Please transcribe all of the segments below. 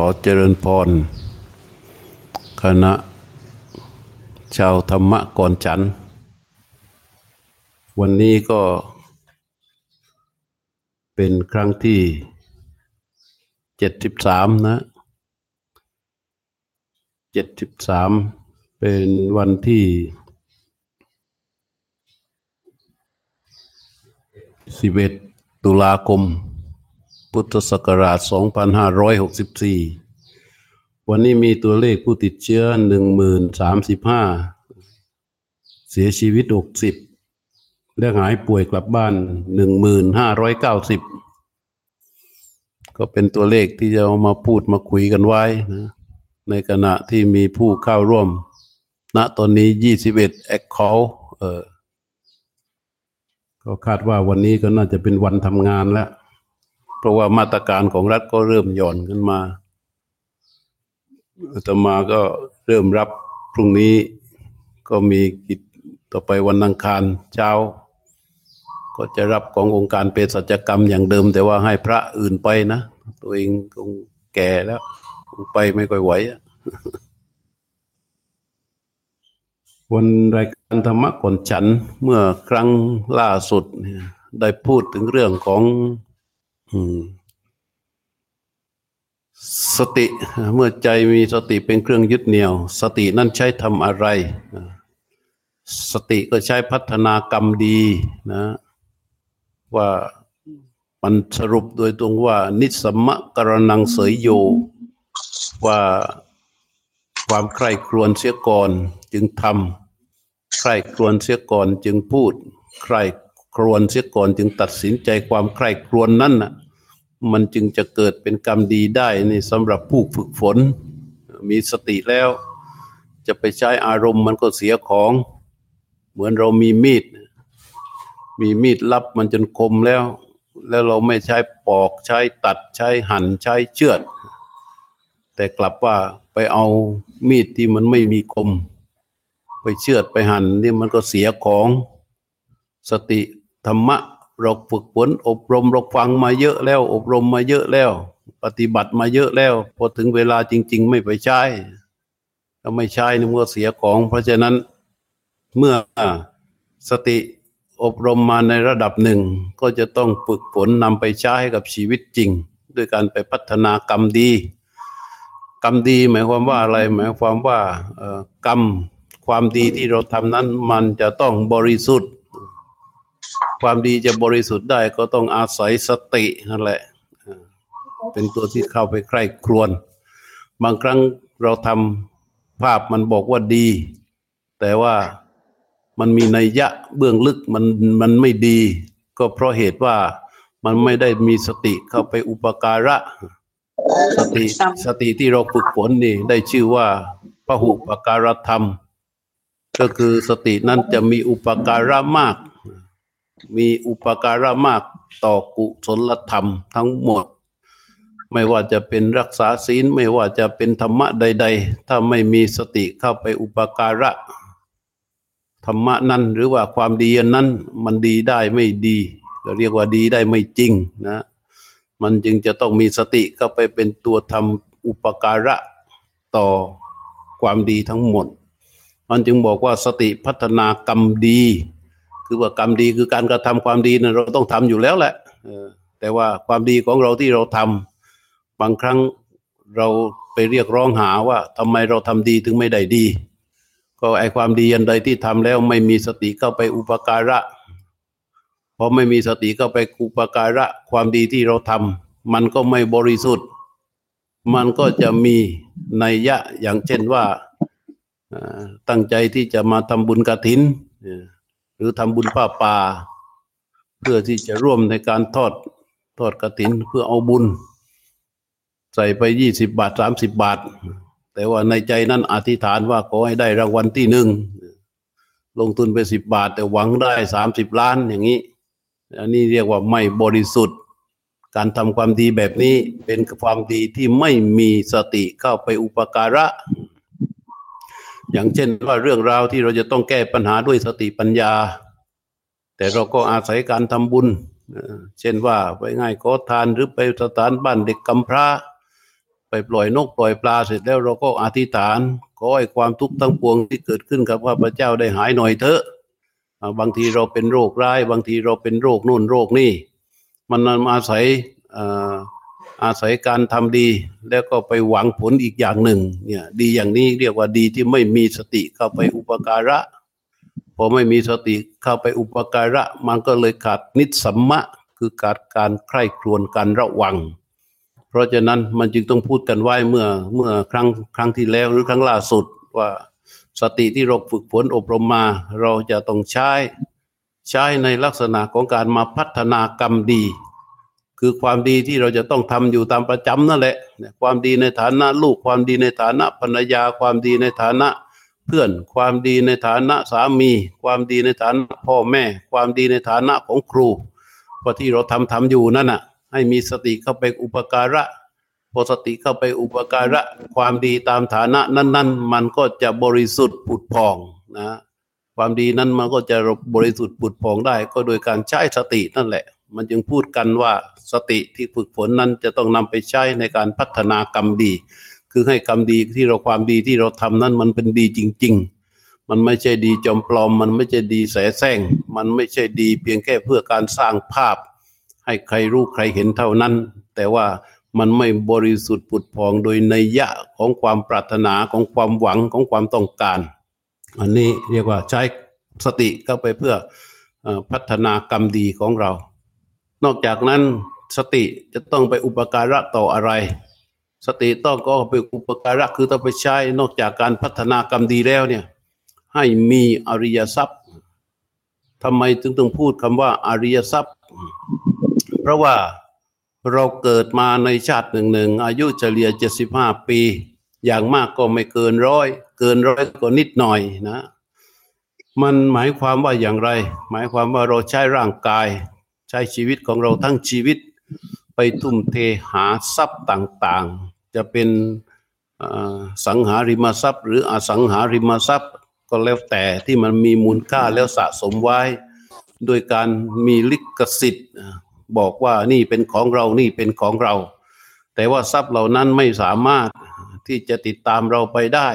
ขอเจริญพร คณะ ชาวธรรมะก่อนฉัน วันนี้ก็เป็นครั้งที่เจ็ดสิบสามนะเจ็ดสิบสามเป็นวันที่สิบเอ็ดตุลาคม พุทธศักราช 2564 วันนี้มีตัวเลขผู้ติดเชื้อ 1035 เสียชีวิต 60 และหายป่วยกลับบ้าน 1590 ก็เป็นตัวเลขที่จะเอามาพูดมาคุยกันไว้นะในขณะที่มีผู้เข้าร่วม ณตอนนี้ 21 แอคเคาเออก็คาดว่าวันนี้ก็น่าจะเป็นวันทำงานแล้ว เพราะว่ามาตรการของรัฐก็เริ่มหย่อนขึ้นมาอาตมาก็เริ่มรับพรุ่งนี้ก็มีกิจต่อไปวันอังคารเช้า ก็จะรับขององค์การเภสัชกรรมอย่างเดิม แต่ว่าให้พระอื่นไปนะ ตัวเองคงแก่แล้วคงไปไม่ค่อยไหวอะวันรายการธรรมะก่อนฉันเมื่อครั้งล่าสุดได้พูดถึงเรื่องของ สติเมื่อใจมีสติเป็นเครื่องยึดเหนี่ยว สตินั่นใช้ทำอะไร สติก็ใช้พัฒนากรรมดีนะ ว่ามันสรุปโดยตรงว่า นิสมะกรนังเสยโย ว่าความใคร่ครวญเสียก่อนจึงทำใคร่ครวญเสียก่อนจึงพูด ใคร่ ครวญเสียก่อนจึงตัดสินใจความใคร่ครวญนั่นน่ะมันจึงจะเกิดเป็นกรรมดีได้นี่สำหรับผู้ฝึกฝน มีสติแล้ว จะไปใช้อารมณ์มันก็เสียของ เหมือนเรามีมีด มีมีดลับมันจนคมแล้ว แล้วเราไม่ใช้ปอกใช้ตัดใช้หั่นใช้เชือด แต่กลับว่าไปเอามีดที่มันไม่มีคม ไปเชือดไปหั่นนี่มันก็เสียของสติ ธรรมะเราฝึกฝนอบรมเราฟังมาเยอะแล้ว อบรมมาเยอะแล้ว ปฏิบัติมาเยอะแล้ว พอถึงเวลาจริง ๆ ไม่ไปใช้ถ้าไม่ใช้นี่มันก็เสียของ เพราะฉะนั้นเมื่อสติอบรมมาในระดับหนึ่ง ก็จะต้องฝึกฝนนำไปใช้ให้กับชีวิตจริง ด้วยการไปพัฒนากรรมดี กรรมดีหมายความว่าอะไร หมายความว่ากรรมความดีที่เราทำนั้นมันจะต้องบริสุทธิ์ ความดีจะบริสุทธิ์ได้ก็ต้องอาศัยสตินั่นแหละ เป็นตัวที่เข้าไปใคร่ครวญบางครั้งเราทำภาพมันบอกว่าดี แต่ว่ามันมีนัยยะเบื้องลึกมันมันไม่ดี ก็เพราะเหตุว่ามันไม่ได้มีสติเข้าไปอุปการะ สติสติที่เราฝึกฝนนี่ได้ชื่อว่าพหุปการธรรม ก็คือสตินั้นจะมีอุปการะมาก มีอุปการะมากต่อกุศลธรรมทั้งหมด ไม่ว่าจะเป็นรักษาศีลไม่ว่าจะเป็นธรรมะใด ๆ ถ้าไม่มีสติเข้าไปอุปการะ ธรรมะนั้นหรือว่าความดีนนั้นมันดีได้ไม่ดีเราเรียกว่าดีได้ไม่จริงนะ มันจึงจะต้องมีสติเข้าไปเป็นตัวทำอุปการะต่อความดีทั้งหมด มันจึงบอกว่าสติพัฒนากรรมดี คือว่ากรรมดีคือการกระทำความดีนะเราต้องทำอยู่แล้วแหละแต่ว่าความดีของเราที่เราทำบางครั้งเราไปเรียกร้องหาว่าทำไมเราทำดีถึงไม่ได้ดี ก็ไอความดีอันใดที่ทำแล้วไม่มีสติเข้าไปอุปการะพอไม่มีสติเข้าไปอุปการะความดีที่เราทำมันก็ไม่บริสุทธิ์ มันก็จะมีนัยยะอย่างเช่นว่าตั้งใจที่จะมาทำบุญกฐินเอ่อ หรือทำบุญผ้าป่า เพื่อที่จะร่วมในการทอดทอดกฐินเพื่อเอาบุญ ใส่ไปยี่สิบบาทสามสิบบาท แต่ว่าในใจนั้นอธิษฐานว่าขอให้ได้รางวัลที่หนึ่งลงทุนไปสิบบาท แต่หวังได้สามสิบล้านอย่างนี้ อันนี้เรียกว่าไม่บริสุทธิ์ การทำความดีแบบนี้เป็นความดีที่ไม่มีสติเข้าไปอุปการะ อย่างเช่นว่าเรื่องราวที่เราจะต้องแก้ปัญหาด้วยสติปัญญา แต่เราก็อาศัยการทำบุญ เช่นว่าไปง่ายขอทานหรือไปสถานบ้านเด็กกำพร้า ไปปล่อยนกปล่อยปลาเสร็จแล้วเราก็อธิษฐานขอให้ความทุกข์ทั้งปวงที่เกิดขึ้นกับข้าพเจ้าได้หายหน่อยเถอะ บางทีเราเป็นโรคร้าย บางทีเราเป็นโรคนู่นโรคนี่ มันมาอาศัย อาศัยการทำดี แล้วก็ไปหวังผลอีกอย่างหนึ่ง เนี่ย ดีอย่างนี้เรียกว่าดีที่ไม่มีสติเข้าไปอุปการะพอไม่มีสติเข้าไปอุปการะ มันก็เลยขาดนิสสัมมะ คือการการใคร่ครวญการระวัง เพราะฉะนั้นมันจึงต้องพูดกันไว้เมื่อเมื่อครั้งครั้งที่แล้วหรือครั้งล่าสุดว่าสติที่เราฝึกฝนอบรมมา เราจะต้องใช้ ใช้ในลักษณะของการมาพัฒนากรรมดี คือความดีที่เราจะต้องทำอยู่ตามประจำนั่นแหละ ความดีในฐานะลูกความดีในฐานะภรรยา ความดีในฐานะเพื่อน ความดีในฐานะสามี ความดีในฐานะพ่อแม่ ความดีในฐานะของครูพอที่เราทำทำอยู่นั่นน่ะ ให้มีสติเข้าไปอุปการะพอสติเข้าไปอุปการะความดีตามฐานะนั้น ๆ มันก็จะบริสุทธิ์ผุดพองนะความดีนั้นมันก็จะบริสุทธิ์ผุดพองได้ ก็โดยการใช้สตินั่นแหละ มันจึงพูดกันว่าสติที่ฝึกฝนนั้นจะต้องนำไปใช้ในการพัฒนากรรมดี คือให้กรรมดีที่เราความดีที่เราทำนั้นมันเป็นดีจริง ๆ มันไม่ใช่ดีจอมปลอม มันไม่ใช่ดีแสแสร้งมันไม่ใช่ดีเพียงแค่เพื่อการสร้างภาพ ให้ใครรู้ใครเห็นเท่านั้น แต่ว่ามันไม่บริสุทธิ์ผุดพองโดยในยะของความปรารถนาของความหวังของความต้องการ อันนี้เรียกว่าใช้สติเข้าไปเพื่อพัฒนากรรมดีของเรา นอกจากนั้นสติจะต้องไปอุปการะต่ออะไร สติต้องก็ไปอุปการะคือต้องไปใช้นอกจากการพัฒนากรรมดีแล้วเนี่ยให้มีอริยทรัพย์ทำไมถึงต้องพูดคำว่าอริยทรัพย์ เพราะว่าเราเกิดมาในชาติหนึ่งหนึ่งอายุเฉลี่ยเจ็ดสิบห้าปี อย่างมากก็ไม่เกินร้อยเกินร้อยก็นิดหน่อยนะ มันหมายความว่าอย่างไร หมายความว่าเราใช้ร่างกาย ใช้ชีวิตของเราทั้งชีวิตไปทุ่มเทหาทรัพย์ต่างๆ จะเป็นสังหาริมทรัพย์ หรืออสังหาริมทรัพย์ก็แล้วแต่ที่มันมีมูลค่าแล้วสะสมไว้ โดยการมีลิขสิทธิ์บอกว่านี่เป็นของเรานี่เป็นของเรา แต่ว่าทรัพย์เหล่านั้นไม่สามารถที่จะติดตามเราไปได้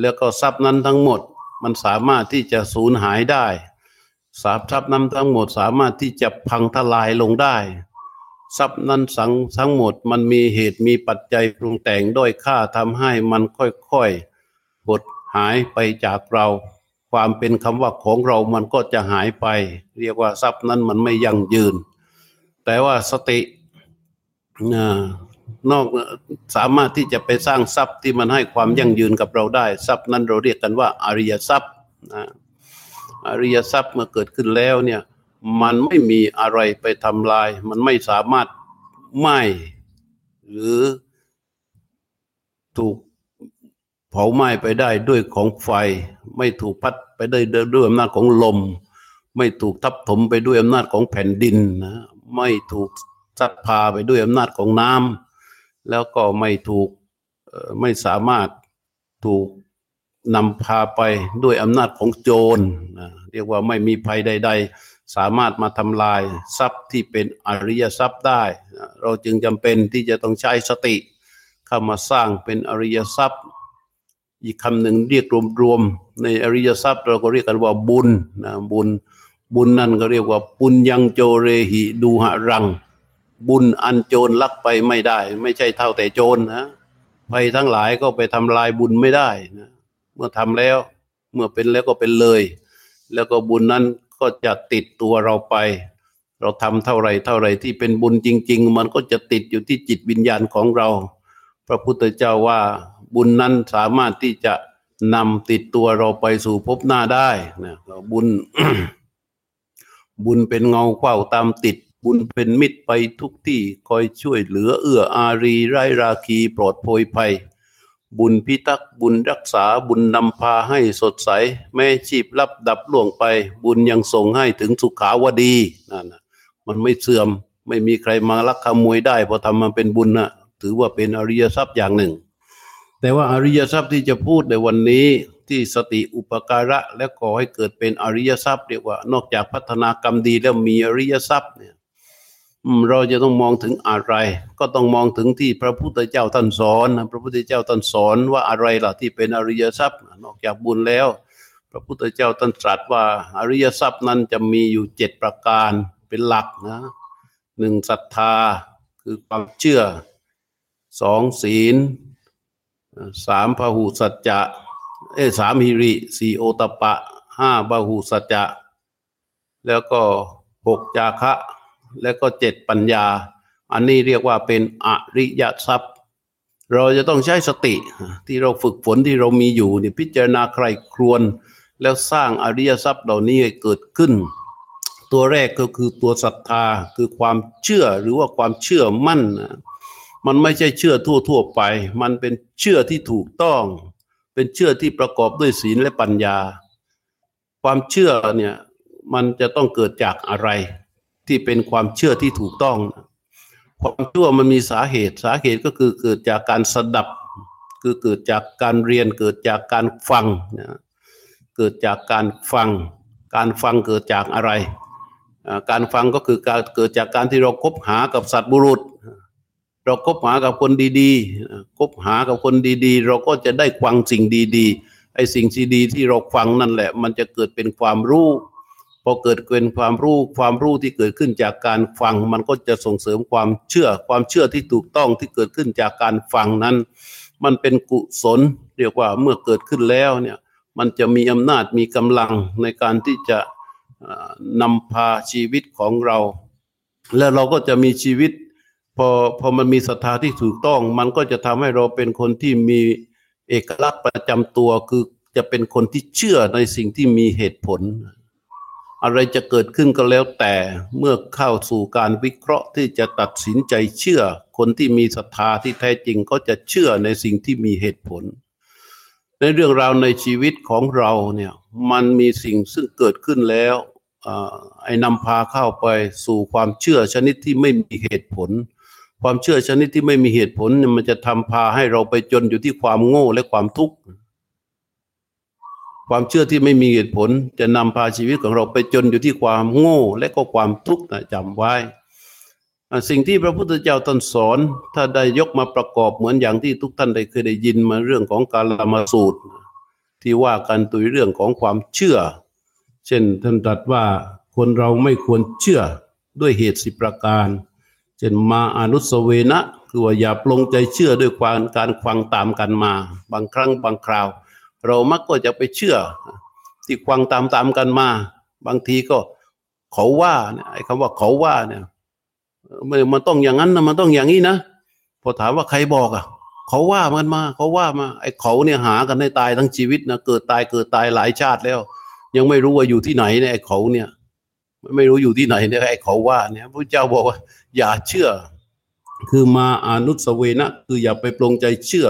แล้วก็ทรัพย์นั้นทั้งหมดมันสามารถที่จะสูญหายได้ สาทรัพย์นั้นทั้งหมดสามารถที่จะพังทลายลงได้ ทรัพย์นั้นสังทั้งหมดมันมีเหตุมีปัจจัยปรุงแต่งด้วยค่าทำให้มันค่อยๆหดหายไปจากเรา ความเป็นคำว่าของเรามันก็จะหายไป เรียกว่าทรัพย์นั้นมันไม่ยั่งยืน แต่ว่าสตินอกสามารถที่จะไปสร้างทรัพย์ที่มันให้ความยั่งยืนกับเราได้ ทรัพย์นั้นเราเรียกกันว่าอริยทรัพย์นะ อริยทรัพย์เมื่อเกิดขึ้นแล้วเนี่ยมันไม่มีอะไรไปทำลาย มันไม่สามารถไหม้หรือถูกเผาไหม้ไปได้ด้วยของไฟ ไม่ถูกพัดไปได้ด้วยอำนาจของลม ไม่ถูกทับถมไปด้วยอำนาจของแผ่นดินนะไม่ถูกซัดพาไปด้วยอำนาจของน้ำแล้วก็ไม่ถูกไม่สามารถถูก นำพาไปด้วยอำนาจของโจรเรียกว่าไม่มีภัยใด ๆ สามารถมาทำลายทรัพย์ที่เป็นอริยทรัพย์ได้ เราจึงจำเป็นที่จะต้องใช้สติเข้ามาสร้างเป็นอริยทรัพย์ อีกคำหนึ่งเรียกรวมๆในอริยทรัพย์ เราก็เรียกกันว่าบุญนะบุญ บุญนั่นก็เรียกว่าปุญญังโจเรหิดูหะรัง บุญอันโจรลักไปไม่ได้ ไม่ใช่เท่าแต่โจรนะภัยทั้งหลายก็ไปทำลายบุญไม่ได้นะ เมื่อทำแล้ว เมื่อเป็นแล้วก็เป็นเลย แล้วก็บุญนั้นก็จะติดตัวเราไป เราทำเท่าไรเท่าไรที่เป็นบุญจริง ๆ มันก็จะติดอยู่ที่จิตวิญญาณของเรา พระพุทธเจ้าว่าบุญนั้นสามารถที่จะนำติดตัวเราไปสู่ภพหน้าได้นะบุญ บุญเป็นเงาเฝ้าตามติด บุญเป็นมิตรไปทุกที่คอยช่วยเหลือเอื้ออารีไร้ราคีปลอดโพยภัย บุญพิทักษ์บุญรักษาบุญนำพาให้สดใส แม้ชีพลับดับล่วงไป บุญยังส่งให้ถึงสุขาวดีนั่นนะมันไม่เสื่อมไม่มีใครมาลักขโมยได้พอทำมาเป็นบุญนะถือว่าเป็นอริยทรัพย์อย่างหนึ่ง แต่ว่าอริยทรัพย์ที่จะพูดในวันนี้ที่สติอุปการะและก่อให้เกิดเป็นอริยทรัพย์เรียกว่านอกจากพัฒนากรรมดีแล้วมีอริยทรัพย์เนี่ย เราจะต้องมองถึงอะไร ก็ต้องมองถึงที่พระพุทธเจ้าท่านสอนพระพุทธเจ้าท่านสอนว่าอะไรล่ะที่เป็นอริยทรัพย์นอกจากบุญแล้ว พระพุทธเจ้าท่านตรัสว่าอริยทรัพย์นั้นจะมีอยู่เจ็ดประการเป็นหลักนะหนึ่งศรัทธาคือความเชื่อสองศีลสามพหุสัจจะเอสามหิริสี่โอตปะห้าบาหุสัจจะ แล้วก็หกจาคะ แล้วก็เจ็ดปัญญา อันนี้เรียกว่าเป็นอริยทรัพย์ เราจะต้องใช้สติที่เราฝึกฝนที่เรามีอยู่นี่พิจารณาใครครวนแล้วสร้างอริยทรัพย์เหล่านี้เกิดขึ้น ตัวแรกก็คือตัวศรัทธาคือความเชื่อหรือว่าความเชื่อมั่น มันไม่ใช่เชื่อทั่วๆไป มันเป็นเชื่อที่ถูกต้อง เป็นเชื่อที่ประกอบด้วยศีลและปัญญา ความเชื่อเนี่ยมันจะต้องเกิดจากอะไร ที่เป็นความเชื่อที่ถูกต้อง ความเชื่อมันมีสาเหตุสาเหตุก็คือเกิดจากการสดับ คือเกิดจากการเรียนเกิดจากการฟังนะเกิดจากการฟัง การฟังเกิดจากอะไร การฟังก็คือการเกิดจากการที่เราคบหากับสัตว์บุรุษ เราคบหากับคนดีๆคบหากับคนดีๆ เราก็จะได้ฟังสิ่งดีๆไอ้สิ่งที่ดีที่เราฟังนั่นแหละ มันจะเกิดเป็นความรู้ พอเกิดเป็นความรู้ความรู้ที่เกิดขึ้นจากการฟัง มันก็จะส่งเสริมความเชื่อความเชื่อที่ถูกต้องที่เกิดขึ้นจากการฟังนั้น มันเป็นกุศลเรียกว่าเมื่อเกิดขึ้นแล้วเนี่ยมันจะมีอำนาจมีกำลังในการที่จะนำพาชีวิตของเรา และเราก็จะมีชีวิตพอพอมันมีศรัทธาที่ถูกต้อง มันก็จะทำให้เราเป็นคนที่มีเอกลักษณ์ประจำตัวคือจะเป็นคนที่เชื่อในสิ่งที่มีเหตุผล อะไรจะเกิดขึ้นก็แล้วแต่เมื่อเข้าสู่การวิเคราะห์ที่จะตัดสินใจเชื่อ คนที่มีศรัทธาที่แท้จริงก็จะเชื่อในสิ่งที่มีเหตุผล ในเรื่องราวในชีวิตของเราเนี่ยมันมีสิ่งซึ่งเกิดขึ้นแล้วไอ้นำพาเข้าไปสู่ความเชื่อชนิดที่ไม่มีเหตุผล ความเชื่อชนิดที่ไม่มีเหตุผลมันจะทำพาให้เราไปจนอยู่ที่ความโง่และความทุกข์ ความเชื่อที่ไม่มีเหตุผล จะนำพาชีวิตของเราไปจนอยู่ที่ความโง่ และก็ความทุกข์นะจำไว้ สิ่งที่พระพุทธเจ้าตรัสสอน ถ้าได้ยกมาประกอบเหมือนอย่างที่ทุกท่านได้เคยได้ยินมาเรื่องของการละมาสูตร ที่ว่ากันตุยเรื่องของความเชื่อ เช่นท่านตรัสว่าคนเราไม่ควรเชื่อด้วยเหตุสิประการ เช่นมาอนุสเวนะคือว่าอย่าปลงใจเชื่อด้วยความการฟังตามกันมา บางครั้งบางคราว เรามักก็จะไปเชื่อ ที่ฟังตามตามกันมา บางทีก็เขาว่าเนี่ยไอ้คำว่าเขาว่าเนี่ยมันต้องอย่างนั้นนะมันต้องอย่างนี้นะพอถามว่าใครบอกอะเขาว่ามันมา เขาว่ามา ไอ้เขาเนี่ยหากันให้ตายทั้งชีวิตนะเกิดตายเกิดตายหลายชาติแล้ว ยังไม่รู้ว่าอยู่ที่ไหนเนี่ยไอ้เขาเนี่ยไม่รู้อยู่ที่ไหนเนี่ยไอ้เขาว่าเนี่ยพระเจ้าบอกว่า อย่าเชื่อ คือมาอนุสเวนะคืออย่าไปปลงใจเชื่อ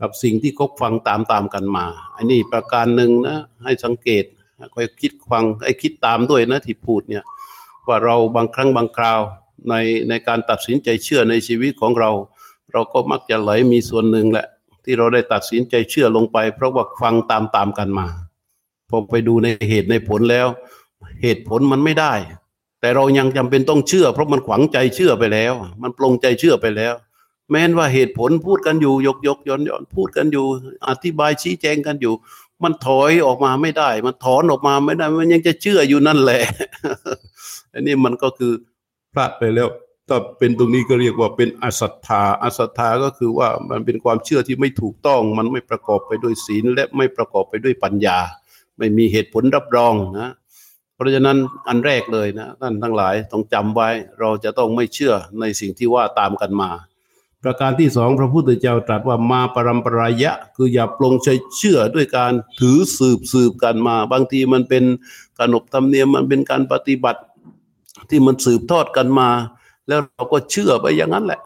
กับสิ่งที่เขาฟังตามตามกันมา อันนี้ประการหนึ่งนะให้สังเกตคอยคิดฟังไอ้คิดตามด้วยนะที่พูดเนี่ยว่าเราบางครั้งบางคราวในในการตัดสินใจเชื่อในชีวิตของเรา เราก็มักจะไหลมีส่วนหนึ่งแหละ ที่เราได้ตัดสินใจเชื่อลงไป เพราะว่าฟังตามตามกันมาพอไปดูในเหตุในผลแล้ว เหตุผลมันไม่ได้ แต่เรายังจำเป็นต้องเชื่อ เพราะมันขวังใจเชื่อไปแล้ว มันปลงใจเชื่อไปแล้ว แม้นว่าเหตุผลพูดกันอยู่ยกยกย้อนย้อนพูดกันอยู่ อธิบายชี้แจงกันอยู่ มันถอยออกมาไม่ได้ มันถอนออกมาไม่ได้ มันยังจะเชื่ออยู่นั่นแหละ อันนี้มันก็คือพลาดไปแล้วถ้าเป็นตรงนี้ก็เรียกว่าเป็นอสัทธาอสัทธาก็คือว่ามันเป็นความเชื่อที่ไม่ถูกต้อง มันไม่ประกอบไปด้วยศีล และไม่ประกอบไปด้วยปัญญา ไม่มีเหตุผลรับรองนะ เพราะฉะนั้นอันแรกเลยนะท่านทั้งหลายต้องจำไว้ เราจะต้องไม่เชื่อในสิ่งที่ว่าตามกันมา ประการที่สองพระพุทธเจ้าตรัสว่ามาปรำปรายะ คืออย่าปลงใจเชื่อด้วยการถือสืบสืบกันมา บางทีมันเป็นขนบธรรมเนียมมันเป็นการปฏิบัติ ที่มันสืบทอดกันมา แล้วเราก็เชื่อไปอย่างนั้นแหละ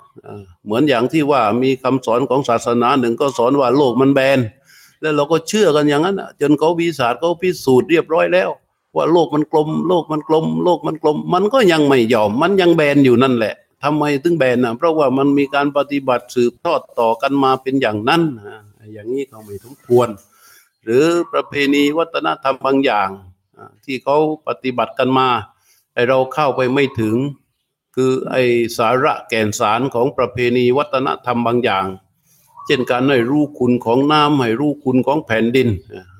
เหมือนอย่างที่ว่ามีคำสอนของศาสนาหนึ่งก็สอนว่าโลกมันแบน แล้วเราก็เชื่อกันอย่างนั้นจนเขาวิสาสเขาพิสูจน์เรียบร้อยแล้ว ว่าโลกมันกลม โลกมันกลม โลกมันกลม มันก็ยังไม่ยอมมันยังแบนอยู่นั่นแหละ ทำไมถึงแบนนะเพราะว่ามันมีการปฏิบัติสืบทอดต่อกันมาเป็นอย่างนั้นอย่างนี้เขาไม่ทุกควร หรือประเพณีวัฒนธรรมบางอย่างที่เขาปฏิบัติกันมาไอเราเข้าไปไม่ถึง คือไอสาระแก่นสารของประเพณีวัฒนธรรมบางอย่าง เช่นการให้รู้คุณของน้ำให้รู้คุณของแผ่นดิน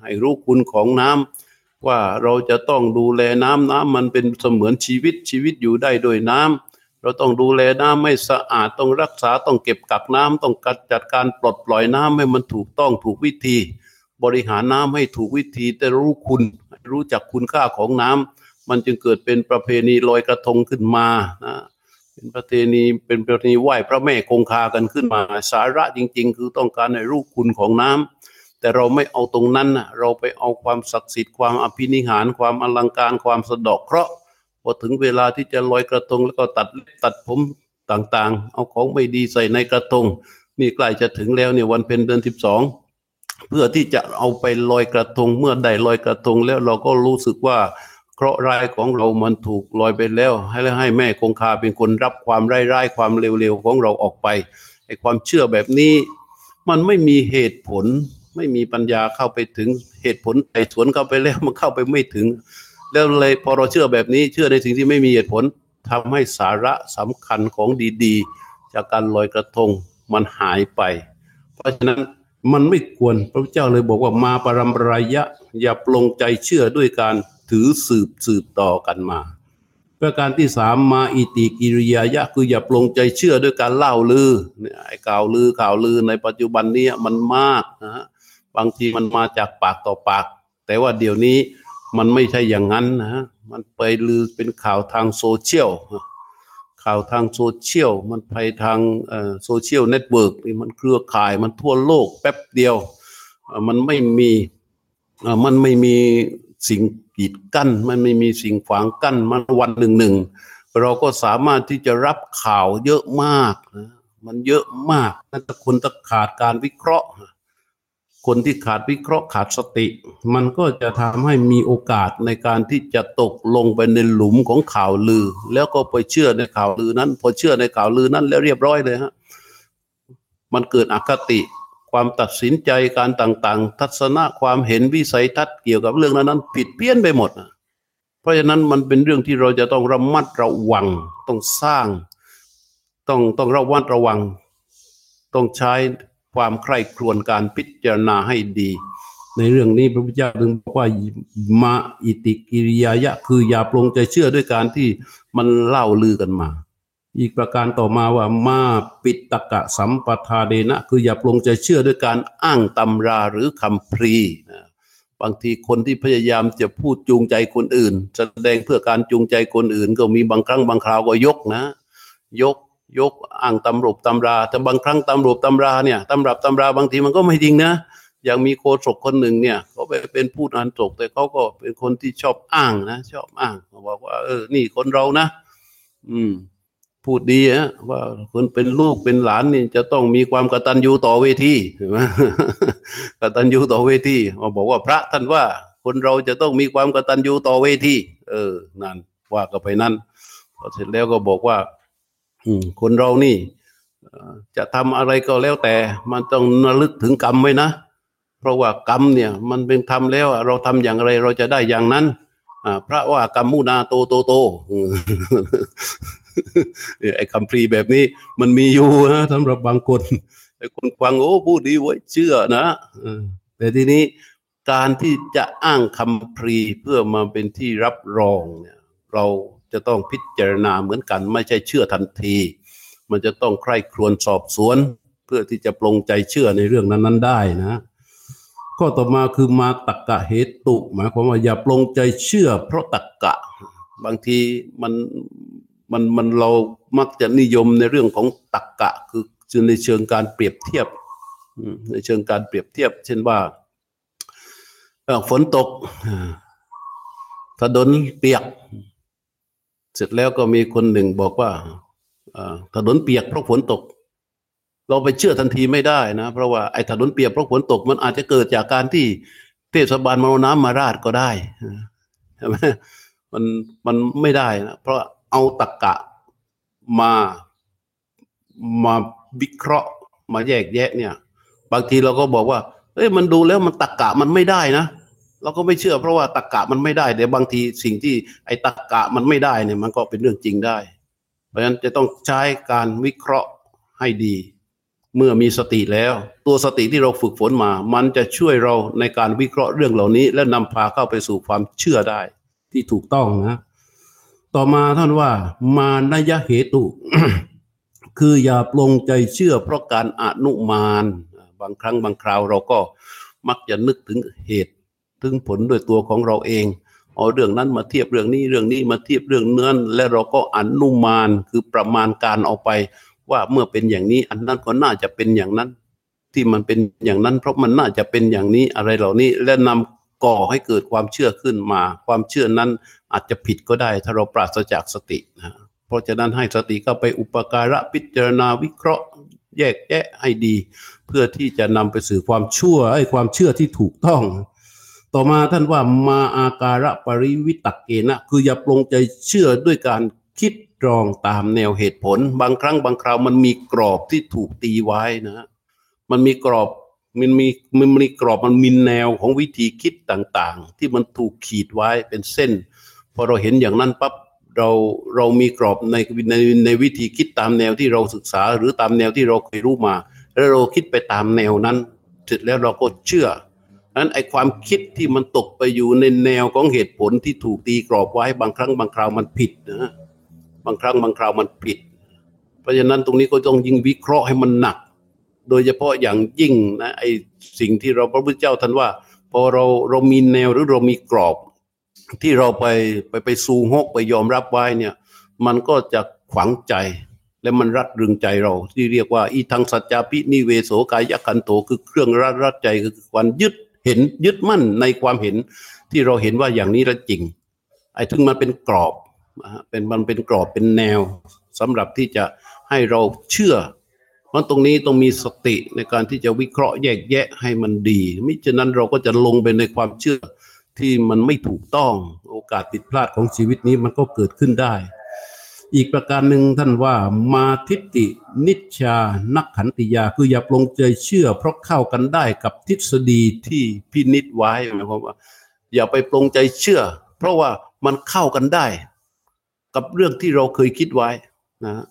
ให้รู้คุณของน้ำว่าเราจะต้องดูแลน้ำน้ำมันเป็นเสมือนชีวิตชีวิตอยู่ได้โดยน้ำ เราต้องดูแลน้ำไม่สะอาดต้องรักษาต้องเก็บกักน้ำต้องกัดจัดการปลดปล่อยน้ำให้มันถูกต้องถูกวิธี บริหารน้ำให้ถูกวิธีแต่รู้คุณ รู้จักคุณค่าของน้ำมันจึงเกิดเป็นประเพณีลอยกระทงขึ้นมานะเป็นประเพณีเป็นประเพณีไหว้พระแม่คงคากันขึ้นมา สาระจริง ๆ คือต้องการให้รู้คุณของน้ำแต่เราไม่เอาตรงนั้นเราไปเอาความศักดิ์สิทธิ์ความอภินิหารความอลังการความสะดอกเคราะห์ พอถึงเวลาที่จะลอยกระทงแล้วก็ตัดตัดผมต่างๆ เอาของไม่ดีใส่ในกระทงนี่ใกล้จะถึงแล้วเนี่ยวันเพ็ญเดือนสิบสองเพื่อที่จะเอาไปลอยกระทงเมื่อได้ลอยกระทงแล้วเราก็รู้สึกว่าเคราะห์ร้ายของเรามันถูกลอยไปแล้ว ให้ให้แม่คงคาเป็นคนรับความร้ายๆความเร็วๆของเราออกไปไอ้ความเชื่อแบบนี้ มันไม่มีเหตุผล ไม่มีปัญญาเข้าไปถึงเหตุผลไต่สวนเข้าไปแล้วมันเข้าไปไม่ถึง แล้วเลยพอเราเชื่อแบบนี้ เชื่อในสิ่งที่ไม่มีเหตุผลทำให้สาระสำคัญของดีๆ จากการลอยกระทงมันหายไป เพราะฉะนั้นมันไม่ควรพระพุทธเจ้าเลยบอกว่ามาปรำรายะ อย่าปลงใจเชื่อด้วยการถือสืบสืบต่อกันมาประการที่สามมาอิติกิริยายะ คืออย่าปลงใจเชื่อด้วยการเล่าลือเนี่ยไอ้ข่าวลือข่าวลือในปัจจุบันนี้มันมากนะฮะบางทีมันมาจากปากต่อปาก แต่ว่าเดี๋ยวนี้ มันไม่ใช่อย่างนั้นนะฮะมันไปลือเป็นข่าวทางโซเชียลข่าวทางโซเชียลมันไปทาง social network นี่มันเครือข่ายมันทั่วโลกแป๊บเดียว มันไม่มีมันไม่มีสิ่งกีดกั้น มันไม่มีสิ่งขวางกั้น มันวันหนึ่งหนึ่งเราก็สามารถที่จะรับข่าวเยอะมากนะมันเยอะมากนั่นคนต้องขาดการวิเคราะห์ คนที่ขาดวิเคราะห์ขาดสติ มันก็จะทำให้มีโอกาสในการที่จะตกลงไปในหลุมของข่าวลือ แล้วก็ไปเชื่อในข่าวลือนั้น พอเชื่อในข่าวลือนั้นแล้วเรียบร้อยเลยฮะมันเกิดอคติ ความตัดสินใจการต่างๆ ทัศนะความเห็นวิสัยทัศน์เกี่ยวกับเรื่องนั้นๆผิดเพี้ยนไปหมด เพราะฉะนั้นมันเป็นเรื่องที่เราจะต้องระมัดระวังต้องสร้าง ต้องต้องระวัดระวัง ต้องใช้ ความใคร่ครวญการพิจารณาให้ดี ในเรื่องนี้พระพุทธเจ้าถึงบอกว่ามาอิติกิริยายะ คืออย่าปลงใจเชื่อด้วยการที่มันเล่าลือกันมา อีกประการต่อมาว่ามาปิตกะสัมปทาเดนะ คืออย่าปลงใจเชื่อด้วยการอ้างตำราหรือคำพรีบางทีคนที่พยายามจะพูดจูงใจคนอื่น แสดงเพื่อการจูงใจคนอื่น ก็มีบางครั้งบางคราวก็ยกนะ ยก ยกอ้างตำรบตำราแต่บางครั้งตำรบตำราเนี่ยตำรับตำราบางทีมันก็ไม่จริงนะอย่างมีโคศกคนหนึ่งเนี่ยเขาไปเป็นผู้อ่านศกแต่เขาก็เป็นคนที่ชอบอ้างนะชอบอ้างบอกว่า เออ นี่คนเรานะอืม พูดดีฮะว่าคนเป็นลูกเป็นหลานนี่จะต้องมีความกตัญญูต่อเวทีใช่ไหมกตัญญูต่อเวทีมาบอกว่าพระท่านว่า คนเราจะต้องมีความกตัญญูต่อเวทีเออนั่นว่าก็ไปนั่นพอเสร็จแล้วก็บอกว่า คนเรานี่จะทำอะไรก็แล้วแต่ มันต้องระลึกถึงกรรมไว้นะ เพราะว่ากรรมเนี่ย มันเป็นทำแล้ว เราทำอย่างไรเราจะได้อย่างนั้นพระว่ากรรมมุนาโตโตโตไอ้คำพรีแบบนี้มันมีอยู่นะสำหรับบางคนไอ้คนฟังโอ้พูดดีไว้เชื่อนะแต่ทีนี้การที่จะอ้างคำพรีเพื่อมาเป็นที่รับรองเนี่ย เรา จะต้องพิจารณาเหมือนกัน ไม่ใช่เชื่อทันที มันจะต้องใคร่ครวญสอบสวน เพื่อที่จะปลงใจเชื่อในเรื่องนั้น ๆ ได้นะข้อต่อมาคือมาตักกะเหตุหมายความว่าอย่าปลงใจเชื่อ เพราะตักกะ บางทีมันมันมันเรามักจะนิยมในเรื่องของตักกะ คือในเชิงการเปรียบเทียบในเชิงการเปรียบเทียบ เช่นว่าฝนตกถนนเปียก สร็จแล้วก็มีคนหนึ่งบอกว่าถนนเปียกเพราะฝนตก เราไปเชื่อทันทีไม่ได้นะ เพราะว่าไอ้ถนนเปียกเพราะฝนตกมันอาจจะเกิดจากการที่เทศบาลมาน้ำมาราดก็ได้ใช่ไหมมันมันไม่ได้นะเพราะเอาตะกกะมามาวิเคราะห์ มาแยกแยะเนี่ย บางทีเราก็บอกว่าเอ้ยมันดูแล้วมันตะกกะมันไม่ได้นะ เราก็ไม่เชื่อเพราะว่าตะกกะมันไม่ได้แต่บางทีสิ่งที่ไอ้ตะกกะมันไม่ได้เนี่ยมันก็เป็นเรื่องจริงได้ เพราะฉะนั้นจะต้องใช้การวิเคราะห์ให้ดี เมื่อมีสติแล้ว ตัวสติที่เราฝึกฝนมา มันจะช่วยเราในการวิเคราะห์เรื่องเหล่านี้ และนำพาเข้าไปสู่ความเชื่อได้ ที่ถูกต้องนะ ต่อมาท่านว่า มานยะเหตุ คืออย่าปลงใจเชื่อ เพราะการอนุมาน บางครั้งบางคราวเราก็มักจะนึกถึงเหตุ ถึงผลด้วยตัวของเราเอง เอาเรื่องนั้นมาเทียบเรื่องนี้เรื่องนี้มาเทียบเรื่องเนื้อและเราก็อนุมานคือประมาณการเอาไป ว่าเมื่อเป็นอย่างนี้อันนั้นก็น่าจะเป็นอย่างนั้น ที่มันเป็นอย่างนั้น เพราะมันน่าจะเป็นอย่างนี้อะไรเหล่านี้และนำก่อให้เกิดความเชื่อขึ้นมา ความเชื่อนั้นอาจจะผิดก็ได้ ถ้าเราปราศจากสตินะเพราะฉะนั้นให้สติเข้าไปอุปการะพิจารณาวิเคราะห์ แยกแยะให้ดี เพื่อที่จะนำไปสู่ความชั่วไอ้ความเชื่อที่ถูกต้อง ต่อมาท่านว่ามาอาการะปริวิตักเกนะคืออย่าปลงใจเชื่อด้วยการคิดตรองตามแนวเหตุผล บางครั้งบางคราวมันมีกรอบที่ถูกตีไว้นะมันมีกรอบมันมีมันมีกรอบมันมีแนวของวิธีคิดต่างๆ ที่มันถูกขีดไว้เป็นเส้น พอเราเห็นอย่างนั้นปั๊บเราเรามีกรอบในในในวิธีคิดตามแนวที่เราศึกษา หรือตามแนวที่เราเคยรู้มา แล้วเราคิดไปตามแนวนั้นเสร็จแล้วเราก็เชื่อ นั้นไอความคิดที่มันตกไปอยู่ในแนวของเหตุผลที่ถูกตีกรอบไว้บางครั้งบางคราวมันผิดนะบางครั้งบางคราวมันผิด เพราะฉะนั้นตรงนี้ก็ต้องยิ่งวิเคราะห์ให้มันหนัก โดยเฉพาะอย่างยิ่งนะไอสิ่งที่เราพระพุทธเจ้าท่านว่า พอเราเรามีแนวหรือเรามีกรอบ ที่เราไปไปไปสูงหกไปยอมรับไว้เนี่ย มันก็จะขวางใจและมันรัดรึงใจเราที่เรียกว่า อีทางสัจจาปินิเวโสกายขันโตคือเครื่องรัดรัดใจคือความยึด เห็นยึดมั่นในความเห็นที่เราเห็นว่าอย่างนี้แล้วจริง ไอ้ถึงมันเป็นกรอบเป็นมันเป็นกรอบเป็นแนวสำหรับที่จะให้เราเชื่อเพราะตรงนี้ต้องมีสติในการที่จะวิเคราะห์แยกแยะให้มันดีมิฉะนั้นเราก็จะลงไปในความเชื่อที่มันไม่ถูกต้องโอกาสผิดพลาดของชีวิตนี้มันก็เกิดขึ้นได้ อีกประการหนึ่งท่านว่ามาทิฏฐินิชานักขันติยา คืออย่าปลงใจเชื่อ เพราะเข้ากันได้กับทฤษฎีที่พินิจไว้หมายความว่า อย่าไปปลงใจเชื่อ เพราะว่ามันเข้ากันได้ กับเรื่องที่เราเคยคิดไว้นะ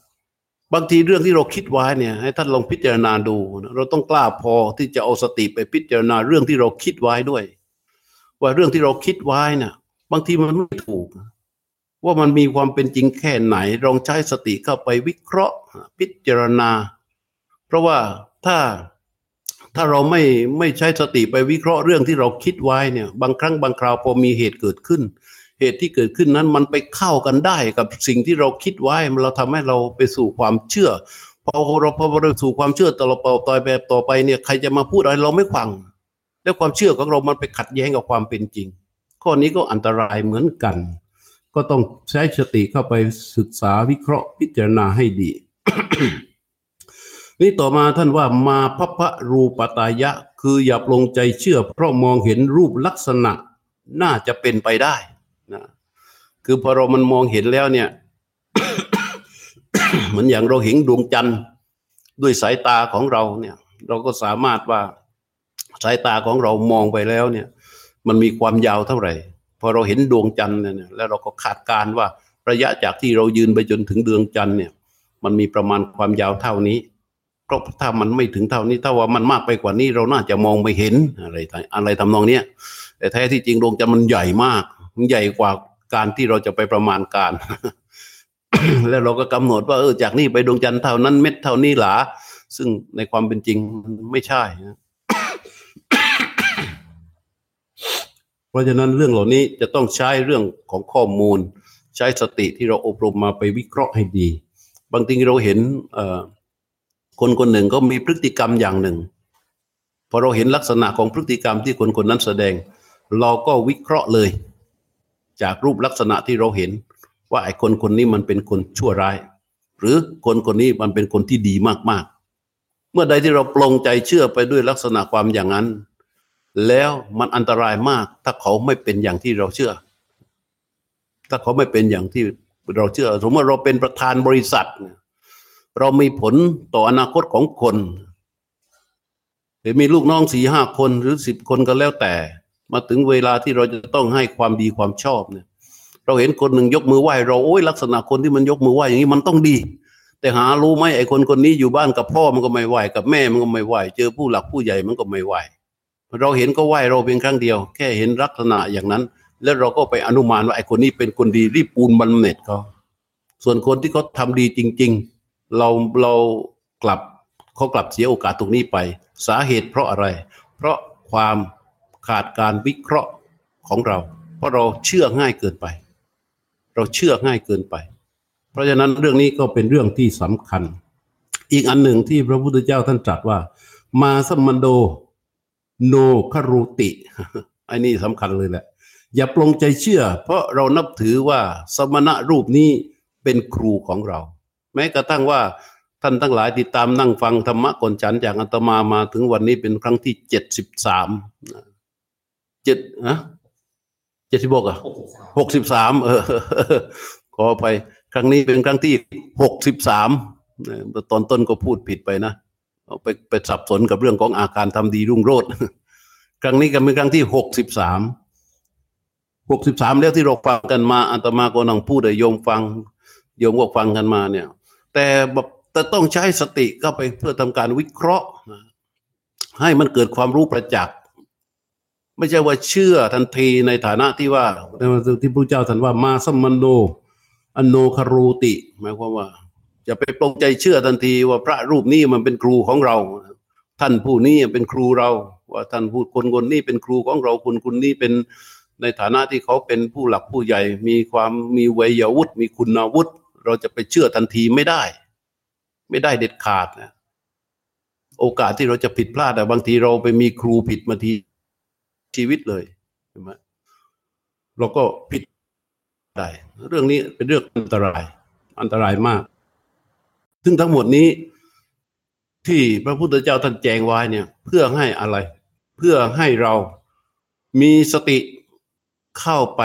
บางทีเรื่องที่เราคิดไว้เนี่ย ให้ท่านลองพิจารณาดูเราต้องกล้าพอที่จะเอาสติไปพิจารณาเรื่องที่เราคิดไว้ด้วย ว่าเรื่องที่เราคิดไว้น่ะ บางทีมันไม่ถูก ว่ามันมีความเป็นจริงแค่ไหนลองใช้สติเข้าไปวิเคราะห์พิจารณา เพราะว่าถ้าถ้าเราไม่ไม่ใช้สติไปวิเคราะห์เรื่องที่เราคิดไว้เนี่ย บางครั้งบางคราวพอมีเหตุเกิดขึ้น เหตุที่เกิดขึ้นนั้นมันไปเข้ากันได้กับสิ่งที่เราคิดไว้มันเราทำให้เราไปสู่ความเชื่อพอเราพอเราสู่ความเชื่อต่อเราต่อแบบต่อไปเนี่ยใครจะมาพูดอะไรเราไม่ฟัง แล้วความเชื่อของเรามันไปขัดแย้งกับความเป็นจริง ข้อนี้ก็อันตรายเหมือนกัน ก็ต้องใช้สติเข้าไปศึกษาวิเคราะห์พิจารณาให้ดี นี่ต่อมาท่านว่ามาพพะรูปตายะ คืออย่าปลงใจเชื่อ เพราะมองเห็นรูปลักษณะน่าจะเป็นไปได้นะคือพอเรามันมองเห็นแล้วเนี่ยเหมือนอย่างเราเห็นดวงจันทร์ด้วยสายตาของเราเนี่ย เราก็สามารถว่าสายตาของเรามองไปแล้วเนี่ย มันมีความยาวเท่าไหร่ พอเราเห็นดวงจันทร์เนี่ยแล้วเราก็คาดการว่าระยะจากที่เรายืนไปจนถึงดวงจันทร์เนี่ย มันมีประมาณความยาวเท่านี้เพราะถ้ามันไม่ถึงเท่านี้ถ้าว่ามันมากไปกว่านี้เราน่าจะมองไม่เห็นอะไรอะไรทำนองเนี้ยแต่แท้ที่จริงดวงจันทร์มันใหญ่มาก มันใหญ่กว่าการที่เราจะไปประมาณการ แล้วเราก็กำหนดว่าเออจากนี้ไปดวงจันทร์เท่านั้นเม็ดเท่านี้หลาซึ่งในความเป็นจริงไม่ใช่ เพราะฉะนั้นเรื่องเหล่านี้จะต้องใช้เรื่องของข้อมูล ใช้สติที่เราอบรมมาไปวิเคราะห์ให้ดี บางทีเราเห็นคนคนหนึ่งก็มีพฤติกรรมอย่างหนึ่งพอเราเห็นลักษณะของพฤติกรรมที่คนคนนั้นแสดง เราก็วิเคราะห์เลย จากรูปลักษณะที่เราเห็น ว่าไอ้คนคนนี้มันเป็นคนชั่วร้าย หรือคนคนนี้มันเป็นคนที่ดีมากๆ เมื่อใดที่เราปลงใจเชื่อไปด้วยลักษณะความอย่างนั้น แล้วมันอันตรายมาก ถ้าเขาไม่เป็นอย่างที่เราเชื่อ ถ้าเขาไม่เป็นอย่างที่เราเชื่อ สมมติเราเป็นประธานบริษัท เรามีผลต่ออนาคตของคนหรือมีลูกน้องสี่ห้าคนหรือสิบคนก็แล้วแต่ มาถึงเวลาที่เราจะต้องให้ความดีความชอบเนี่ย เราเห็นคนหนึ่งยกมือไหว้เราโอ้ยลักษณะคนที่มันยกมือไหว้อย่างนี้มันต้องดี แต่หารู้ไหมไอ้คนคนนี้อยู่บ้านกับพ่อมันก็ไม่ไหวกับแม่มันก็ไม่ไหวเจอผู้หลักผู้ใหญ่มันก็ไม่ไหว เราเห็นก็ไหวเราเพียงครั้งเดียว แค่เห็นลักษณะอย่างนั้น แล้วเราก็ไปอนุมานว่าไอ้คนนี้เป็นคนดีรีบปูนบำเน็จเขาส่วนคนที่เขาทาดีจริง ๆ เราเรากลับเขากลับเสียโอกาสตรงนี้ไป สาเหตุเพราะอะไร เพราะความขาดการวิเคราะห์ของเรา เพราะเราเชื่อง่ายเกินไป เราเชื่อง่ายเกินไป เพราะฉะนั้นเรื่องนี้ก็เป็นเรื่องที่สำคัญ อีกอันหนึ่งที่พระพุทธเจ้าท่านตรัสว่า มาสมันโด โนคารุติ อันนี้สำคัญเลยแหละ อย่าปลงใจเชื่อ เพราะเรานับถือว่าสมณะรูปนี้เป็นครูของเรา แม้กระทั่งว่าท่านทั้งหลายติดตามนั่งฟังธรรมะก่อนฉันจากอัตมามาถึงวันนี้เป็นครั้งที่เจ็ดสิบสามเจ็ดนะเจ็ดสิบหกอะหกสิบสามเออขอไปครั้งนี้เป็นครั้งที่หกสิบสามตอนต้นก็พูดผิดไปนะ ไปไปสับสนกับเรื่องของอาการทำดีรุ่งโรจน์ครั้งนี้ก็เป็นครั้งที่หกสิบสามหกสิบสามแล้วที่เราฟังกันมาอาตมาก็นั่งพูดโยมฟังโยมก็ฟังกันมาเนี่ย แต่แบบแต่ต้องใช้สติเข้าไปเพื่อทำการวิเคราะห์ให้มันเกิดความรู้ประจักษ์ไม่ใช่ว่าเชื่อทันทีในฐานะที่ว่าที่พระเจ้าท่านว่ามาสมันโน อโนคารูติ หมายความว่า จะไปปลงใจเชื่อทันทีว่าพระรูปนี้มันเป็นครูของเรา ท่านผู้นี้เป็นครูเรา ว่าท่านผู้คนคนนี้เป็นครูของเราคนคนนี้เป็นในฐานะที่เขาเป็นผู้หลักผู้ใหญ่ มีความมีวัยวุฒิมีคุณวุฒิเราจะไปเชื่อทันทีไม่ได้ ไม่ได้เด็ดขาดนะโอกาสที่เราจะผิดพลาดแต่บางทีเราไปมีครูผิดมาทีชีวิตเลยใช่ไหมเราก็ผิดได้ เรื่องนี้เป็นเรื่องอันตราย อันตรายมาก ซึ่งทั้งหมดนี้ที่พระพุทธเจ้าท่านแจงไว้เนี่ย เพื่อให้อะไร เพื่อให้เรามีสติเข้าไป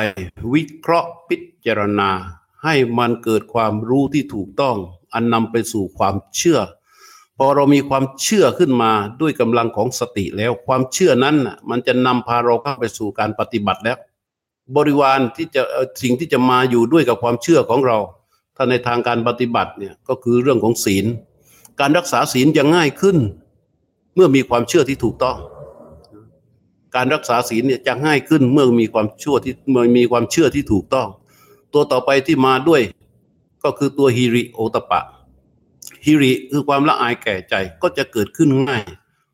วิเคราะห์พิจารณา ให้มันเกิดความรู้ที่ถูกต้อง อันนำไปสู่ความเชื่อ พอเรามีความเชื่อขึ้นมาด้วยกำลังของสติแล้วความเชื่อนั้นมันจะนำพาเราเข้าไปสู่การปฏิบัติแล้ว บริวารที่จะสิ่งที่จะมาอยู่ด้วยกับความเชื่อของเรา ถ้าในทางการปฏิบัติเนี่ยก็คือเรื่องของศีล การรักษาศีลจะง่ายขึ้น เมื่อมีความเชื่อที่ถูกต้อง การรักษาศีลเนี่ยจะง่ายขึ้นเมื่อมีความชั่วที่เมื่อมีความเชื่อที่ถูกต้อง ตัวต่อไปที่มาด้วย ก็คือตัวฮิริโอตปะฮิริคือความละอายแก่ใจก็จะเกิดขึ้นง่าย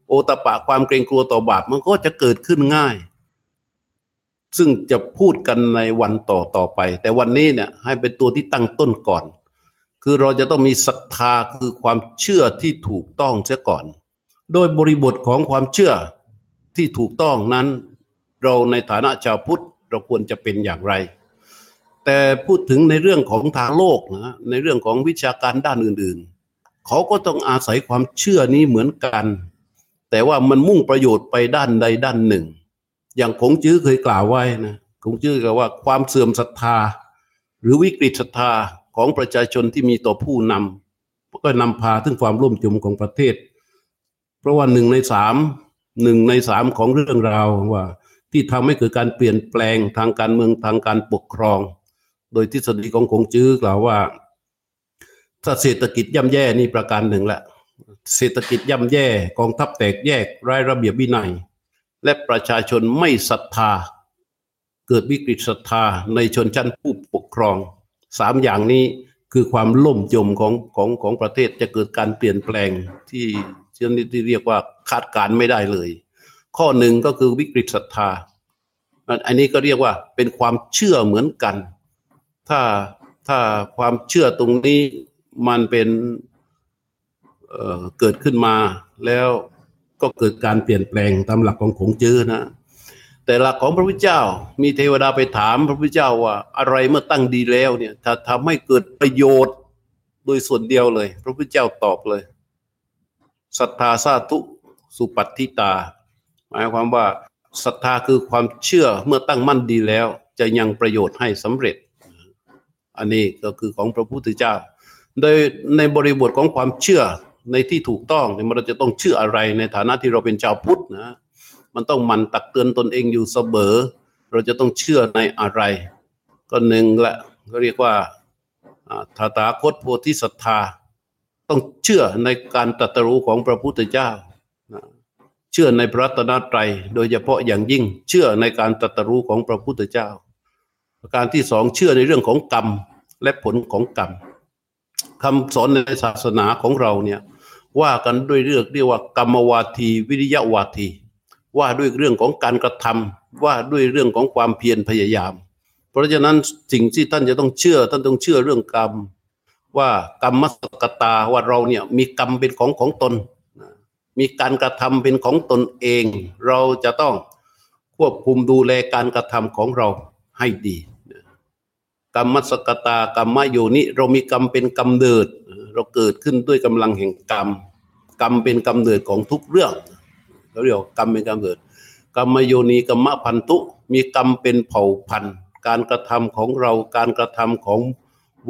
โอตปะความเกรงกลัวต่อบาปมันก็จะเกิดขึ้นง่าย ซึ่งจะพูดกันในวันต่อต่อไป แต่วันนี้เนี่ยให้เป็นตัวที่ตั้งต้นก่อน คือเราจะต้องมีศรัทธาคือความเชื่อที่ถูกต้องเสียก่อน โดยบริบทของความเชื่อที่ถูกต้องนั้น เราในฐานะชาวพุทธเราควรจะเป็นอย่างไร แต่พูดถึงในเรื่องของทางโลกนะในเรื่องของวิชาการด้านอื่นๆ เขาก็ต้องอาศัยความเชื่อนี้เหมือนกัน แต่ว่ามันมุ่งประโยชน์ไปด้านใดด้านหนึ่ง อย่างคงจื้อเคยกล่าวไว้นะคงจื้อกับว่าความเสื่อมศรัทธา หรือวิกฤตศรัทธาของประชาชนที่มีต่อผู้นำก็นำพาถึงความร่มจมของประเทศ เพราะว่าหนึ่งในสามหนึ่งในสามของเรื่องราวว่า ที่ทำให้เกิดการเปลี่ยนแปลงทางการเมืองทางการปกครอง โดยทฤษฎีของคงจื้อกล่าวว่าถ้าเศรษฐกิจย่ำแย่นี่ประการหนึ่งแหละเศรษฐกิจย่ำแย่กองทัพแตกแยกไร้ระเบียบวินัย และประชาชนไม่ศรัทธา เกิดวิกฤตศรัทธาในชนชั้นผู้ปกครองสามอย่างนี้คือความล่มจมของของของประเทศจะเกิดการเปลี่ยนแปลงที่ชนิดที่เรียกว่าคาดการไม่ได้เลย ข้อหนึ่งก็คือวิกฤตศรัทธา อันนี้ก็เรียกว่าเป็นความเชื่อเหมือนกัน ถ้าถ้าความเชื่อตรงนี้มันเป็นเเกิดขึ้นมาแล้ว ก็เกิดการเปลี่ยนแปลงตามหลักของขงจื้อนะ แต่หลักของพระพุทธเจ้า มีเทวดาไปถามพระพุทธเจ้าว่า อะไรเมื่อตั้งดีแล้วเนี่ย ถ้าทำให้เกิดประโยชน์โดยส่วนเดียวเลย พระพุทธเจ้าตอบเลยศรัทธาสาธุสุปัติตา หมายความว่าศรัทธาคือความเชื่อเมื่อตั้งมั่นดีแล้ว จะยังประโยชน์ให้สำเร็จ อันนี้ก็คือของพระพุทธเจ้า โดยในบริบทของความเชื่อ ในที่ถูกต้องเราจะต้องเชื่ออะไรในฐานะที่เราเป็นชาวพุทธนะ มันต้องมันตักเตือนตนเองอยู่เสมอ เราจะต้องเชื่อในอะไร ก็หนึ่งละก็เรียกว่าทาตาคตโพธิศรัทธา ต้องเชื่อในการตรัสรู้ของพระพุทธเจ้า เชื่อในพระตนตรัย โดยเฉพาะอย่างยิ่งเชื่อในการตรัสรู้ของพระพุทธเจ้า ประการที่สองเชื่อในเรื่องของกรรมและผลของกรรมคำสอนในศาสนาของเราเนี่ย ว่ากันด้วยเรื่องเรียกว่ากรรมวาทีวิริยะวาที ว่าด้วยเรื่องของการกระทำว่าด้วยเรื่องของความเพียรพยายาม เพราะฉะนั้นสิ่งที่ท่านจะต้องเชื่อ ท่านต้องเชื่อเรื่องกรรม ว่ากรรมสกตาว่าเราเนี่ยมีกรรมเป็นของของตน มีการกระทำเป็นของตนเอง เราจะต้องควบคุมดูแลการกระทำของเราให้ดีกรรมสกตากรรมโยนิ เรามีกรรมเป็นกำเนิดเเราเกิดขึ้นด้วยกำลังแห่งกรรม กรรมเป็นกำเนิดของทุกเรื่องเขาเรียกกรรมเป็นกำเนิดกรรมโยนีกรรมพันธุมีกรรมเป็นเผ่าพันธุ์ การกระทำของเราการกระทำของ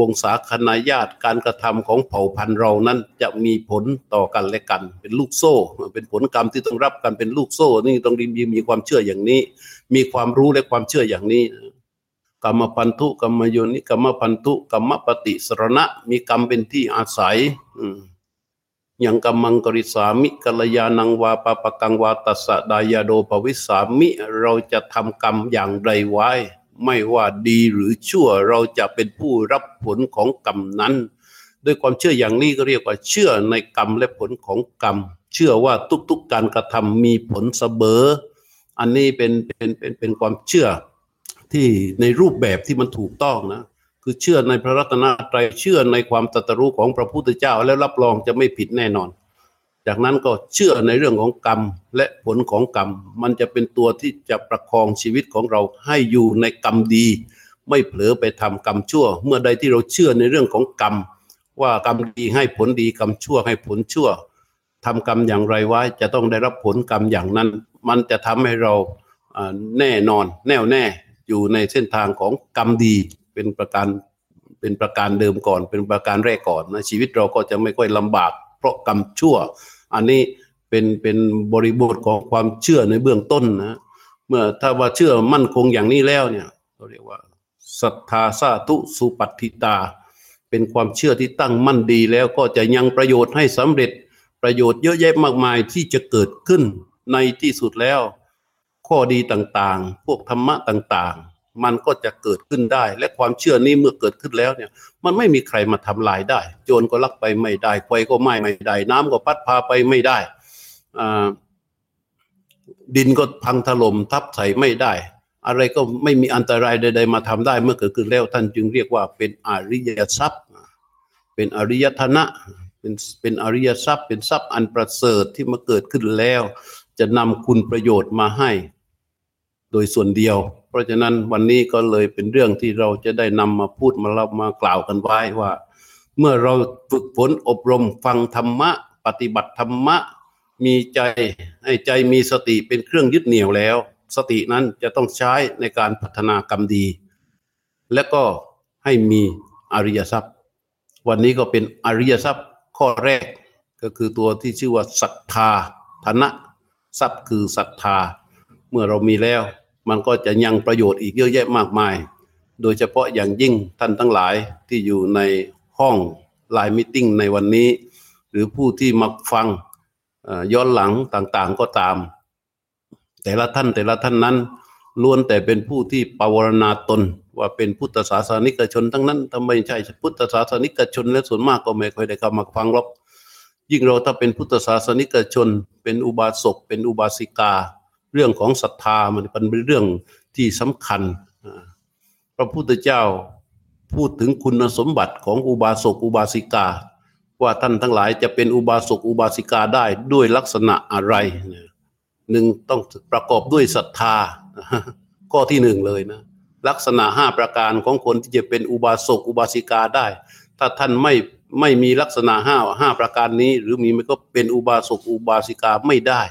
วงศาคณาญาติการกระทำของเผ่าพันธุ์เรานั้นจะมีผลต่อกันและกัน เป็นลูกโซ่ เป็นผลกรรมที่ต้องรับกันเป็นลูกโซ่ นี่ต้องมีมีความเชื่ออย่างนี้ มีความรู้และความเชื่ออย่างนี้ กรรมพันธุกรรมโยนิกรรมพันธุกรรมปฏิสรณะ มีกรรมเป็นที่อาศัยอย่างกรรมังกริสามิกัลยานังวาปปกังวาตัสดายาโดภวิสามิ เราจะทำกรรมอย่างใดไว้ ไม่ว่าดีหรือชั่วเราจะเป็นผู้รับผลของกรรมนั้น ด้วยความเชื่ออย่างนี้ก็เรียกว่าเชื่อในกรรมและผลของกรรม เชื่อว่าทุกๆการกระทำมีผลเสมออันนี้เป็นเป็นเป็นเป็นความเชื่อ ที่ในรูปแบบที่มันถูกต้องนะ คือเชื่อในพระรัตนตรัยเชื่อในความตรัสรู้ของพระพุทธเจ้า แล้วรับรองจะไม่ผิดแน่นอน จากนั้นก็เชื่อในเรื่องของกรรมและผลของกรรม มันจะเป็นตัวที่จะประคองชีวิตของเราให้อยู่ในกรรมดี ไม่เผลอไปทำกรรมชั่ว เมื่อใดที่เราเชื่อในเรื่องของกรรม ว่ากรรมดีให้ผลดีกรรมชั่วให้ผลชั่วทำกรรมอย่างไรไว้จะต้องได้รับผลกรรมอย่างนั้น มันจะทำให้เราแน่นอนแน่วแน่ อยู่ในเส้นทางของกรรมดีเป็นประการเป็นประการเดิมก่อน เป็นประการแรกก่อนนะชีวิตเราก็จะไม่ค่อยลำบาก เพราะกรรมชั่ว อันนี้เป็นเป็นบริบทของความเชื่อในเบื้องต้นนะเมื่อถ้าว่าเชื่อมั่นคงอย่างนี้แล้วเนี่ยเราเรียกว่าศรัทธาสาธุสุปัติตา เป็นความเชื่อที่ตั้งมั่นดีแล้วก็จะยังประโยชน์ให้สำเร็จประโยชน์เยอะแยะมากมายที่จะเกิดขึ้นในที่สุดแล้ว ข้อดีต่างๆ พวกธรรมะต่างๆ มันก็จะเกิดขึ้นได้ และความเชื่อนี้เมื่อเกิดขึ้นแล้วเนี่ย มันไม่มีใครมาทำลายได้ โจรก็ลักไปไม่ได้ไฟก็ไหม้ไม่ได้ น้ำก็พัดพาไปไม่ได้ดินก็พังถล่มทับใส่ไม่ได้ อะไรก็ไม่มีอันตรายใด ๆ มาทำได้ เมื่อเกิดขึ้นแล้วท่านจึงเรียกว่าเป็นอริยทรัพย์ เป็นอริยธนะเป็นเป็นอริยทรัพย์ เป็นทรัพย์อันประเสริฐที่มาเกิดขึ้นแล้ว จะนำคุณประโยชน์มาให้ โดยส่วนเดียว เพราะฉะนั้นวันนี้ก็เลยเป็นเรื่องที่เราจะได้นำมาพูดมาเล่ามากล่าวกันไว้ว่า เมื่อเราฝึกฝนอบรมฟังธรรมะ ปฏิบัติธรรมะ มีใจให้ใจมีสติเป็นเครื่องยึดเหนี่ยวแล้ว สตินั้นจะต้องใช้ในการพัฒนากรรมดี และก็ให้มีอริยทรัพย์ วันนี้ก็เป็นอริยทรัพย์ข้อแรกก็คือตัวที่ชื่อว่าศรัทธาธนะทรัพย์คือศรัทธา เมื่อเรามีแล้ว มันก็จะยังประโยชน์อีกเยอะแยะมากมาย โดยเฉพาะอย่างยิ่งท่านทั้งหลายที่อยู่ในห้องไลน์มิ팅ในวันนี้ หรือผู้ที่มาฟังย้อนหลังต่างๆก็ตาม แต่ละท่านแต่ละท่านนั้นล้วนแต่เป็นผู้ที่ปวารณาตน ว่าเป็นพุทธศาสนิกชน ทั้งนั้นทำไมใช่พุทธศาสนิกชน และส่วนมากก็ไม่ค่อยได้เข้ามาฟังหรอกยิ่งเราถ้าเป็นพุทธศาสนิกชน เป็นอุบาสกเป็นอุบาสิกา เรื่องของศรัทธามันเป็นเรื่องที่สำคัญ พระพุทธเจ้าพูดถึงคุณสมบัติของอุบาสกอุบาสิกา ว่าท่านทั้งหลายจะเป็นอุบาสกอุบาสิกาได้ด้วยลักษณะอะไรหนึ่งต้องประกอบด้วยศรัทธาข้อที่หนึ่งเลยนะลักษณะห้าประการของคนที่จะเป็นอุบาสกอุบาสิกาได้ ถ้าท่านไม่ไม่มีลักษณะห้าห้าประการนี้ หรือมีมันก็เป็นอุบาสกอุบาสิกาไม่ได้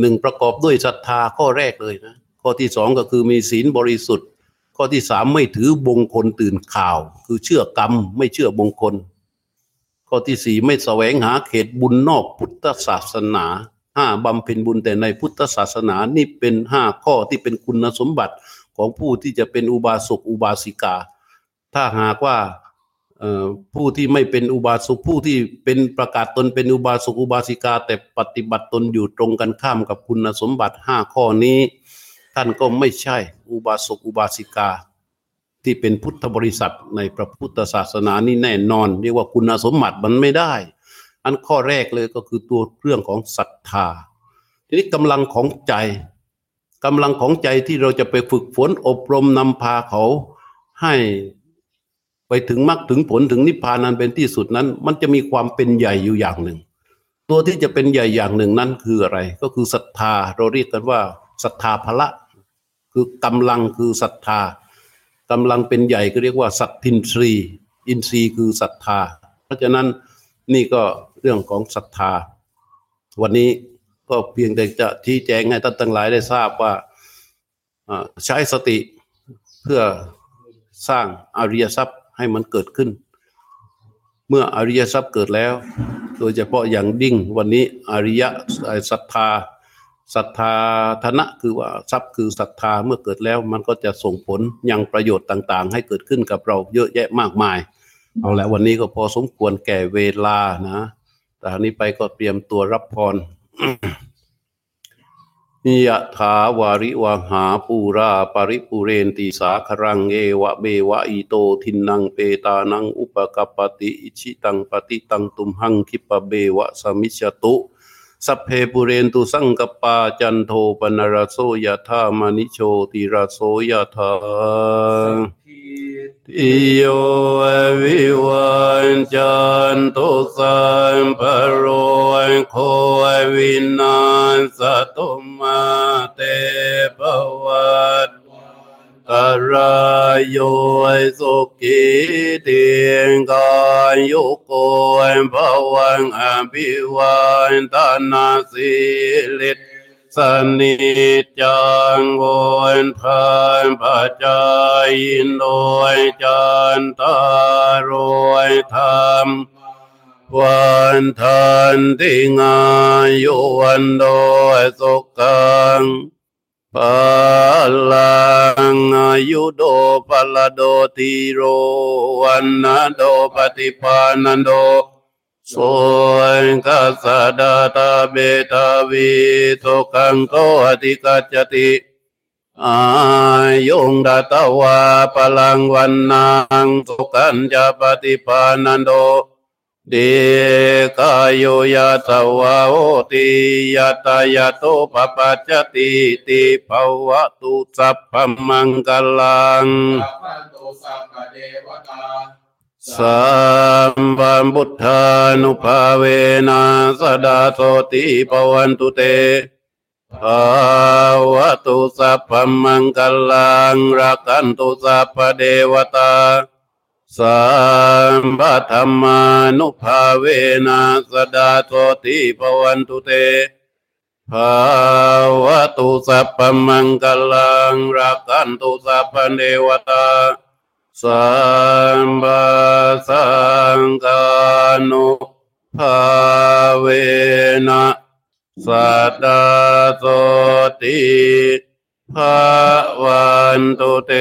หนึ่งประกอบด้วยศรัทธาข้อแรกเลยนะข้อที่สองก็คือมีศีลบริสุทธิ์ ข้อที่สามไม่ถือบงคลตื่นข่าว คือเชื่อกรรมไม่เชื่อบงคล ข้อที่สี่ไม่แสวงหาเขตบุญนอกพุทธศาสนาห้าบำเพ็ญบุญแต่ในพุทธศาสนานี่เป็นห้าข้อที่เป็นคุณสมบัติของผู้ที่จะเป็นอุบาสกอุบาสิกา ถ้าหากว่า ผู้ที่ไม่เป็นอุบาสกผู้ที่เป็นประกาศตนเป็นอุบาสกอุบาสิกา แต่ปฏิบัติตนอยู่ตรงกันข้ามกับคุณสมบัติห้าข้อนี้ ท่านก็ไม่ใช่อุบาสกอุบาสิกา ที่เป็นพุทธบริษัทในพระพุทธศาสนานี่แน่นอน เรียกว่าคุณสมบัติมันไม่ได้ อันข้อแรกเลยก็คือตัวเรื่องของศรัทธา ทีนี้กำลังของใจกำลังของใจที่เราจะไปฝึกฝนอบรมนำพาเขาให้ ไปถึงมรรคถึงผลถึงนิพพานนั้นเป็นที่สุดนั้น มันจะมีความเป็นใหญ่อยู่อย่างหนึ่ง ตัวที่จะเป็นใหญ่อย่างหนึ่งนั้นคืออะไร ก็คือศรัทธาเราเรียกกันว่าศรัทธาพละ คือกำลังคือศรัทธากำลังเป็นใหญ่ก็เรียกว่าสัตทินทรีอินทรีย์คือศรัทธา เพราะฉะนั้นนี่ก็เรื่องของศรัทธา วันนี้ก็เพียงแต่จะชี้แจงให้ท่านทั้งหลายได้ทราบว่าอ่าใช้สติเพื่อสร้างอริยทรัพย์ ให้มันเกิดขึ้น เมื่ออริยทรัพย์เกิดแล้ว โดยเฉพาะอย่างดิ่งวันนี้อริยศรัทธาศรัทธาธนะคือว่าทรัพย์คือศรัทธาเมื่อเกิดแล้วมันก็จะส่งผลยังประโยชน์ต่าง ๆ ให้เกิดขึ้นกับเราเยอะแยะมากมาย เอาละวันนี้ก็พอสมควรแก่เวลานะแต่นี้ไปก็เตรียมตัวรับพร ยะถาวาริวังหาปูราปริปุเรนติสาครังเอวะเบวะอิโตทินังเปตานังอุปกปติอิชิตังปฏิตังตุมหังคิปะเบวะสมิชตุ สัพเพปุเรนตุสังกปาจันโทปนรโสยะธามณิโชติรสโสยะธาอิโยวิวันจันตุสัมปโรโควินาสตุมาเตปวัต ตรายโยสุกิเตียงกายโยโกภวังอภิวันตานาสิลิตสนิจจังโวนพานปัจจายโดยจันตารวยธรรมวันทันติงายุวันโดยสุขัง พลังอายุโดพลโดทีโรวันนาโดปฏิปานันโดโสยกัสดาตาเบตาวิทุกังโตอติกัจจติอายุงดัตวาพลังวันนังสุขันจะปฏิปานันโด เดกายโยยะตวาโอติยะตายะโตปปัจจติติภวะตุสัพพมังกลังสัมปัมพุทธานุภาเวนะสดาโสติปวันตุเตภาวะตุสัพพมังคลังรักันตุสัพพเทวตา สัมปธรรมานุภาเวนะสดาโสติปวันตุเตภาวะตุสัพพมังคลังรักขันตุสัพพเทวตาสัมปสังกานุภาเวนะสัตตาโสติภาวันตุเต